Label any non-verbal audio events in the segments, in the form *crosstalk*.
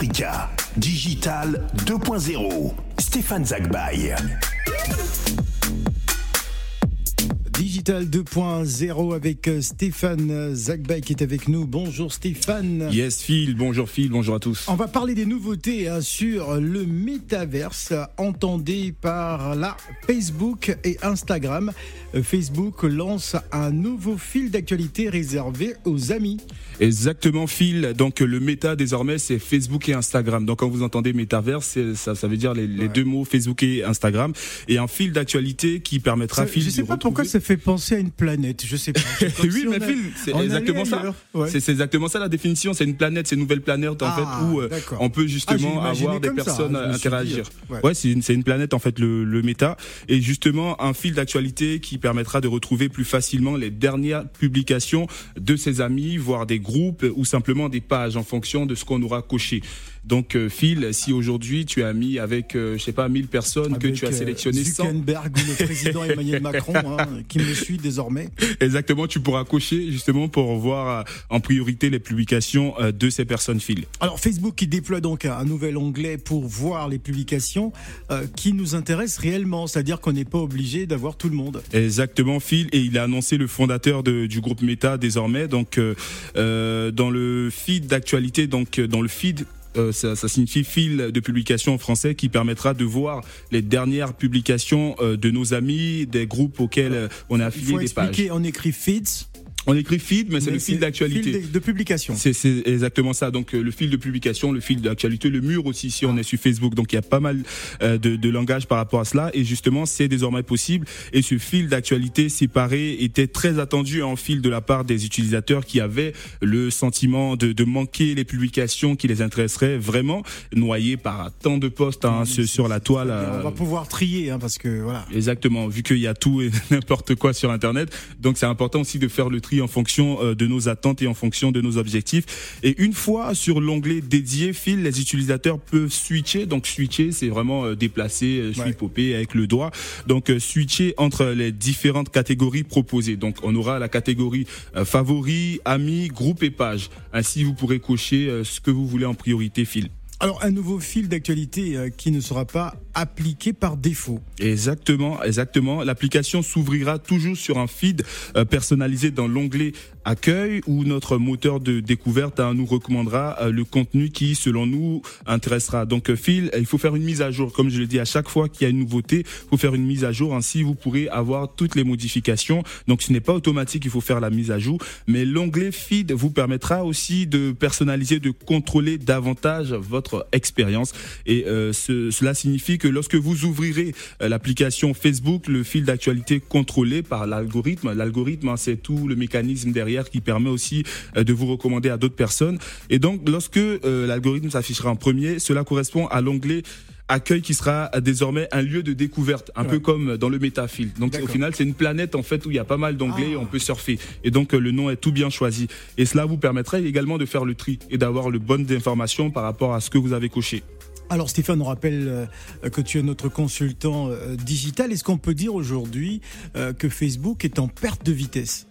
Africa, Digital 2.0, Stéphane Zagbay. Digital 2.0 avec euh, Stéphane Zagbay qui est avec nous. Bonjour Stéphane. Yes Phil, bonjour Phil, bonjour à tous. On va parler des nouveautés hein, sur le métaverse. Entendez par là Facebook et Instagram. Euh, Facebook lance un nouveau fil d'actualité réservé aux amis. Exactement Phil. Donc le méta désormais c'est Facebook et Instagram. Donc quand vous entendez métaverse, ça, ça veut dire les, les deux mots Facebook et Instagram. Et un fil d'actualité qui permettra Ça- Phil je sais de pas pourquoi ça fait penser à une planète. Je sais pas. *laughs* Oui, mais Phil, c'est exactement ça. Ouais. C'est exactement ça la définition. C'est une planète, c'est une nouvelle planète en Ah, fait où euh, on peut Ah, justement imaginé avoir des ça, personnes hein, suis dit, interagir. euh, ouais. Ouais, c'est une, une planète en fait le, le méta et justement un fil d'actualité qui permettra de retrouver plus facilement les dernières publications de ses amis, voire des groupes ou simplement des pages en fonction de ce qu'on aura coché. Donc euh, Phil, si aujourd'hui tu as mis avec euh, je sais pas 1000 personnes que tu as euh, sélectionné 100 Zuckerberg ou le président *laughs* Emmanuel Macron hein, qui me suit désormais. Exactement, tu pourras cocher justement pour voir en priorité les publications de ces personnes Phil. Alors Facebook qui déploie donc un nouvel onglet pour voir les publications euh, qui nous intéressent réellement, c'est-à-dire qu'on n'est pas obligé d'avoir tout le monde. Exactement, Phil, et il a annoncé le fondateur de- du groupe Meta désormais. Donc, euh, dans le feed d'actualité, donc dans le feed. Euh, ça, ça signifie fil de publication en français qui permettra de voir les dernières publications euh, de nos amis, des groupes auxquels euh, on a Il affilié faut des pages. expliquer, on écrit feeds, On écrit feed, mais c'est le fil d'actualité. fil de, de publication. C'est exactement ça. Donc euh, le fil de publication, le fil d'actualité, le mur aussi si on est sur Facebook. Donc il y a pas mal euh, de, de langage par rapport à cela. Et justement, c'est désormais possible. Et ce fil d'actualité séparé était très attendu en fil de la part des utilisateurs qui avaient le sentiment de, de manquer les publications qui les intéresseraient vraiment, noyés par tant de posts hein, sur, sur la toile. on euh, va pouvoir trier hein, parce que voilà. Exactement, vu qu'il y a tout et *laughs* n'importe quoi sur Internet. Donc c'est important aussi de faire le tri en fonction euh, de nos attentes et en fonction de nos objectifs. Et une fois sur l'onglet dédié fil, les utilisateurs peuvent switcher. Donc switcher, c'est vraiment euh, déplacer, euh, Ouais. swiper avec le doigt. Donc switcher entre les différentes catégories proposées. Donc on aura la catégorie favoris, amis, groupe et page. Ainsi vous pourrez cocher ce que vous voulez en priorité fil. Alors un nouveau fil d'actualité euh, qui ne sera pas appliqué par défaut. Exactement, exactement. L'application s'ouvrira toujours sur un feed euh, personnalisé dans l'onglet accueil où notre moteur de découverte hein, nous recommandera euh, le contenu qui, selon nous, intéressera. Donc, Phil, il faut faire une mise à jour. Comme je le dis, à chaque fois qu'il y a une nouveauté, il faut faire une mise à jour. Ainsi, vous pourrez avoir toutes les modifications. Donc, ce n'est pas automatique, il faut faire la mise à jour. Mais l'onglet feed vous permettra aussi de personnaliser, de contrôler davantage votre expérience. Et euh, ce- cela signifie que lorsque vous ouvrirez euh, l'application Facebook, le fil d'actualité contrôlé par l'algorithme, l'algorithme, hein, c'est tout le mécanisme derrière qui permet aussi euh, de vous recommander à d'autres personnes. Et donc, lorsque l'algorithme s'affichera en premier, cela correspond à l'onglet accueil qui sera désormais un lieu de découverte, un Ouais. peu comme dans le métafil. Donc au final, c'est une planète en fait où il y a pas mal d'onglets, Ah. on peut surfer. Et donc euh, le nom est tout bien choisi. Et cela vous permettra également de faire le tri et d'avoir le bonne information par rapport à ce que vous avez coché. Alors Stéphane, on rappelle euh, que tu es notre consultant euh, digital. Est-ce qu'on peut dire aujourd'hui que Facebook est en perte de vitesse?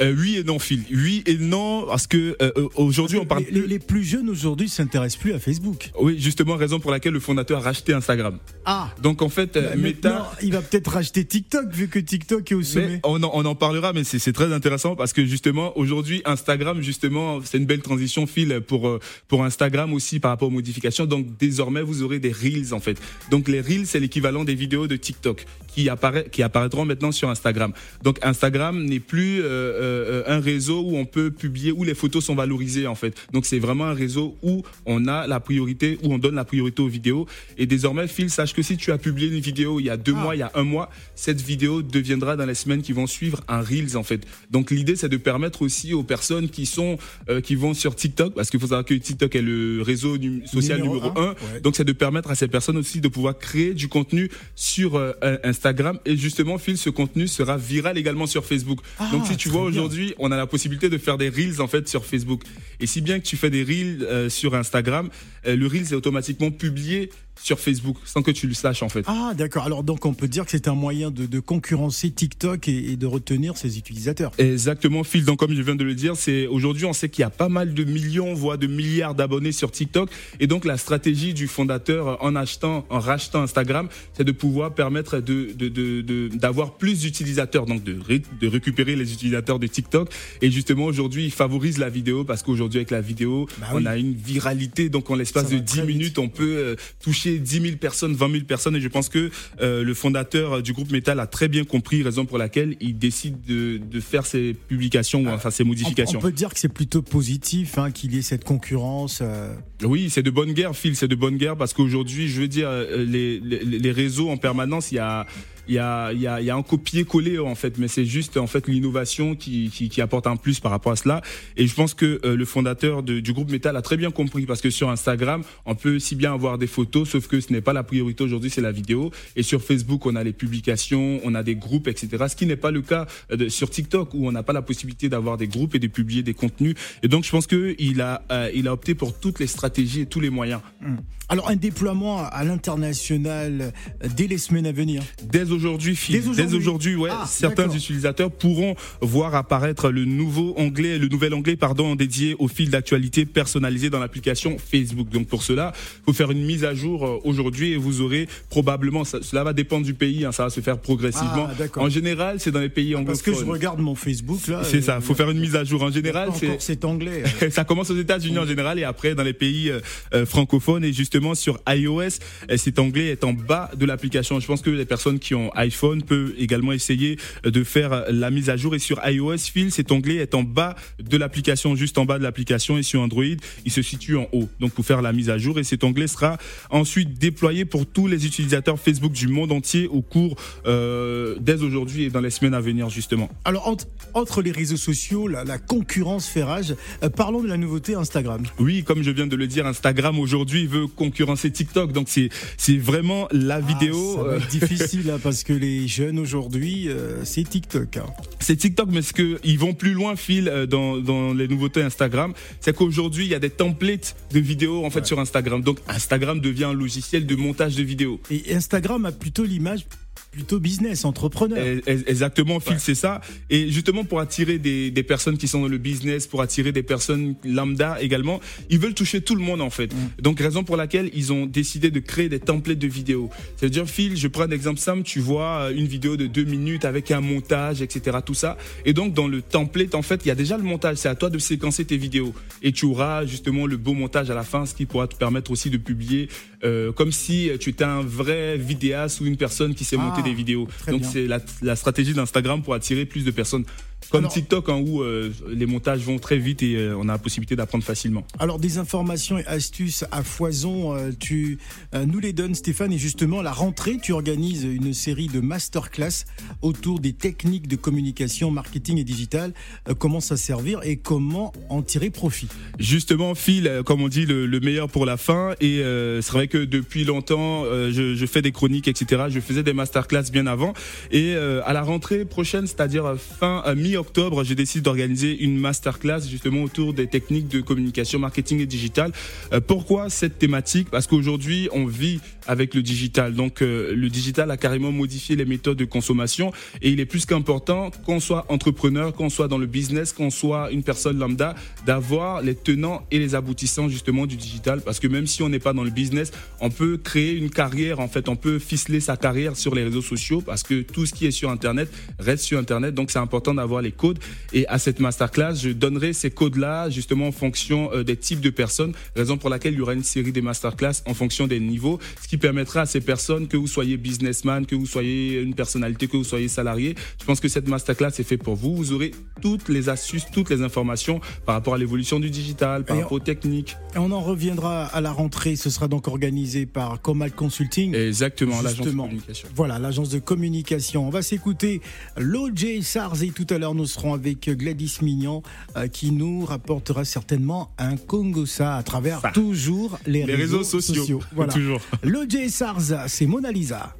Euh, oui et non, Phil. Oui et non, parce que euh, euh, aujourd'hui on parle les, les- les plus jeunes aujourd'hui s'intéressent plus à Facebook. Oui, justement, raison pour laquelle le fondateur a racheté Instagram. Ah Donc en fait, euh, Meta. Maintenant, il va peut-être racheter TikTok vu que TikTok est au Mais sommet. on en, on en parlera, mais c'est très intéressant parce que justement aujourd'hui Instagram justement c'est une belle transition Phil pour euh, pour Instagram aussi par rapport aux modifications. Donc désormais vous aurez des reels en fait. Donc les reels c'est l'équivalent des vidéos de TikTok qui apparaît qui apparaîtront maintenant sur Instagram. Donc Instagram n'est plus euh, un réseau où on peut publier où les photos sont valorisées en fait. Donc c'est vraiment un réseau où on a la priorité où on donne la priorité aux vidéos et désormais Phil sache que si tu as publié une vidéo il y a deux Ah. mois, il y a un mois, cette vidéo deviendra dans les semaines qui vont suivre un Reels en fait. Donc l'idée c'est de permettre aussi aux personnes qui sont euh, qui vont sur TikTok parce qu'il faut savoir que TikTok est le réseau social Numéro numéro, ouais. Donc c'est de permettre à ces personnes aussi de pouvoir créer du contenu sur euh, Instagram et justement Phil ce contenu sera viral également sur Facebook. Ah, Donc si tu vois. Aujourd'hui, on a la possibilité de faire des Reels en fait sur Facebook. Et si bien que tu fais des Reels euh, sur Instagram, euh, le Reels est automatiquement publié sur Facebook sans que tu le saches en fait. Ah d'accord, alors donc on peut dire que c'est un moyen de, concurrencer TikTok et, de retenir ses utilisateurs. Exactement Phil, donc comme je viens de le dire, c'est aujourd'hui on sait qu'il y a pas mal de millions, voire de milliards d'abonnés sur TikTok. Et donc la stratégie du fondateur en achetant, en rachetant Instagram, c'est de pouvoir permettre de, d'avoir plus d'utilisateurs, donc de, de récupérer les utilisateurs de TikTok. Et justement aujourd'hui il favorise la vidéo parce qu'aujourd'hui avec la vidéo bah on a une viralité. Donc en l'espace de 10 minutes on peut euh, toucher 10 000 personnes, 20 000 personnes. Et je pense que euh, le fondateur du groupe Metal a très bien compris, raison pour laquelle il décide de, faire ses publications, ou enfin ses modifications. On, peut dire que c'est plutôt positif hein, qu'il y ait cette concurrence. Euh. Oui, c'est de bonne guerre, Phil, c'est de bonne guerre parce qu'aujourd'hui, je veux dire, euh, les, les réseaux en permanence, il y a il y a, y, a, y a un copier-coller en fait, mais c'est juste en fait l'innovation qui, qui, qui, apporte un plus par rapport à cela. Et je pense que euh, le fondateur de, du groupe Metal a très bien compris parce que sur Instagram, on peut si bien avoir des photos, sauf que ce n'est pas la priorité aujourd'hui, c'est la vidéo. Et sur Facebook, on a les publications, on a des groupes, etc. Ce qui n'est pas le cas euh, sur TikTok où on n'a pas la possibilité d'avoir des groupes et de publier des contenus. Et donc je pense que il a, euh, il a opté pour toutes les stratégies et tous les moyens. Mmh. Alors un déploiement à l'international dès les semaines à venir? Dès aujourd'hui, dès aujourd'hui, ouais, ah, certains utilisateurs pourront voir apparaître le nouveau onglet, le nouvel onglet, pardon, dédié au fil d'actualité personnalisé dans l'application Facebook. Donc pour cela, faut faire une mise à jour euh, aujourd'hui et vous aurez probablement, cela va dépendre du pays, hein, ça va se faire progressivement. Ah, en général, c'est dans les pays anglophones. Parce que je regarde mon Facebook là. C'est ça, faut faire une mise à jour. En général, c'est anglais. *laughs* ça commence aux États-Unis en général et après dans les pays euh, euh, francophones et justement sur iOS, cet onglet est en bas de l'application. Je pense que les personnes qui ont iPhone peut également essayer de faire la mise à jour. Et sur iOS, Phil, cet onglet est en bas de l'application, juste en bas de l'application. Et sur Android, il se situe en haut. Donc pour faire la mise à jour. Et cet onglet sera ensuite déployé pour tous les utilisateurs Facebook du monde entier au cours euh, dès aujourd'hui et dans les semaines à venir justement. Alors entre, les réseaux sociaux, la, concurrence fait rage. Euh, parlons de la nouveauté Instagram. Oui, comme je viens de le dire, Instagram aujourd'hui veut concurrencer TikTok. Donc c'est c'est vraiment la ah, vidéo. Ça va être difficile hein, parce que les jeunes aujourd'hui, euh, c'est TikTok. Hein. C'est TikTok, mais ce que ils vont plus loin, Phil, euh, dans, dans les nouveautés Instagram, c'est qu'aujourd'hui il y a des templates de vidéos en fait sur Instagram. Donc Instagram devient un logiciel de montage de vidéos. Et Instagram a plutôt l'image plutôt business, entrepreneur. Exactement, Phil, c'est ça. Et justement, pour attirer des, des, personnes qui sont dans le business, pour attirer des personnes lambda également, ils veulent toucher tout le monde en fait. Mm. Donc, raison pour laquelle ils ont décidé de créer des templates de vidéos. C'est-à-dire, Phil, je prends un exemple simple, tu vois une vidéo de deux minutes avec un montage, etc., tout ça. Et donc, dans le template, en fait, il y a déjà le montage. C'est à toi de séquencer tes vidéos. Et tu auras justement le beau montage à la fin, ce qui pourra te permettre aussi de publier euh, comme si tu étais un vrai vidéaste ou une personne qui s'est montée des vidéos. Donc c'est la, la, stratégie d'Instagram pour attirer plus de personnes. Comme TikTok, hein, où euh, les montages vont très vite et euh, on a la possibilité d'apprendre facilement. Alors, des informations et astuces à foison, euh, tu nous les donnes, Stéphane. Et justement, la rentrée, tu organises une série de masterclass autour des techniques de communication, marketing et digital. comment ça servir et comment en tirer profit? Justement, Phil, comme on dit, le, meilleur pour la fin. Et c'est vrai que depuis longtemps, je, je, fais des chroniques, etc. Je faisais des masterclass bien avant. Et à la rentrée prochaine, c'est-à-dire fin octobre, j'ai décidé d'organiser une masterclass justement autour des techniques de communication, marketing et digital. Euh, pourquoi cette thématique? Parce qu'aujourd'hui, on vit avec le digital. Donc, euh, le digital a carrément modifié les méthodes de consommation et il est plus qu'important qu'on soit entrepreneur, qu'on soit dans le business, qu'on soit une personne lambda, d'avoir les tenants et les aboutissants justement du digital. Parce que même si on n'est pas dans le business, on peut créer une carrière. En fait, on peut ficeler sa carrière sur les réseaux sociaux parce que tout ce qui est sur Internet reste sur Internet. Donc, c'est important d'avoir les codes. Et à cette masterclass, je donnerai ces codes-là justement en fonction euh, des types de personnes, raison pour laquelle il y aura une série de masterclass en fonction des niveaux, ce qui permettra à ces personnes, que vous soyez businessman, que vous soyez une personnalité, que vous soyez salarié, je pense que cette masterclass est fait pour vous. Vous aurez toutes les astuces, toutes les informations par rapport à l'évolution du digital, par rapport aux techniques. Et on en reviendra à la rentrée. Ce sera donc organisé par Comal Consulting. Exactement, l'agence de communication. Voilà, l'agence de communication. On va s'écouter l'OJ Sarzi tout à l'heure. Nous serons avec Gladys Mignon euh, qui nous rapportera certainement un Congosa à travers toujours les, réseaux, sociaux. Voilà. *laughs* toujours. L'OJ Sarza, c'est Mona Lisa.